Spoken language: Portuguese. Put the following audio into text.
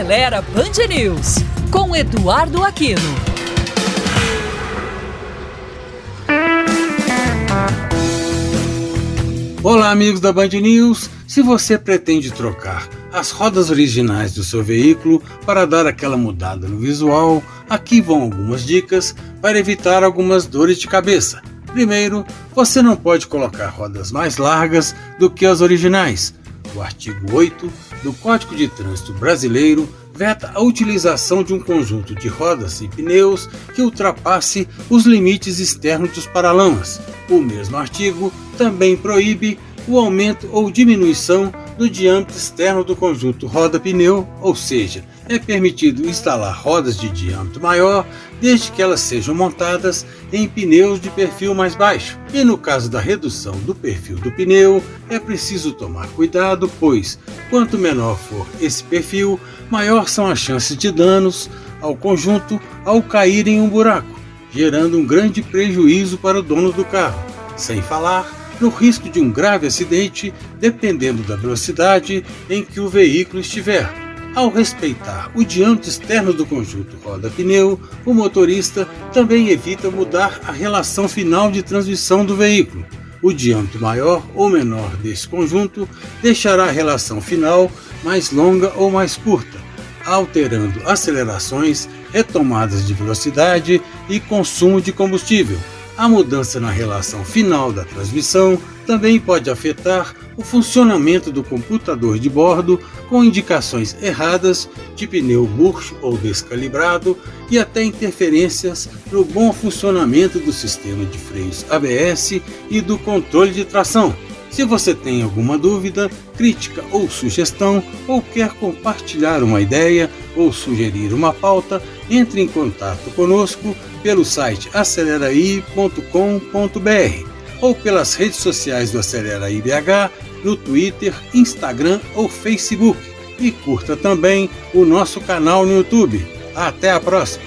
Acelera Band News, com Eduardo Aquino. Olá, amigos da Band News. Se você pretende trocar as rodas originais do seu veículo para dar aquela mudada no visual, aqui vão algumas dicas para evitar algumas dores de cabeça. Primeiro, você não pode colocar rodas mais largas do que as originais. O artigo 8 do Código de Trânsito Brasileiro veta a utilização de um conjunto de rodas e pneus que ultrapasse os limites externos dos paralamas. O mesmo artigo também proíbe o aumento ou diminuição do diâmetro externo do conjunto roda-pneu, ou seja, é permitido instalar rodas de diâmetro maior desde que elas sejam montadas em pneus de perfil mais baixo. E no caso da redução do perfil do pneu, é preciso tomar cuidado, pois quanto menor for esse perfil, maior são as chances de danos ao conjunto ao cair em um buraco, gerando um grande prejuízo para o dono do carro. Sem falar no risco de um grave acidente, dependendo da velocidade em que o veículo estiver. Ao respeitar o diâmetro externo do conjunto roda-pneu, o motorista também evita mudar a relação final de transmissão do veículo. O diâmetro maior ou menor desse conjunto deixará a relação final mais longa ou mais curta, alterando acelerações, retomadas de velocidade e consumo de combustível. A mudança na relação final da transmissão também pode afetar o funcionamento do computador de bordo com indicações erradas de pneu murcho ou descalibrado e até interferências no bom funcionamento do sistema de freios ABS e do controle de tração. Se você tem alguma dúvida, crítica ou sugestão, ou quer compartilhar uma ideia ou sugerir uma pauta, entre em contato conosco pelo site aceleraí.com.br ou pelas redes sociais do Acelera IBH, no Twitter, Instagram ou Facebook. E curta também o nosso canal no YouTube. Até a próxima!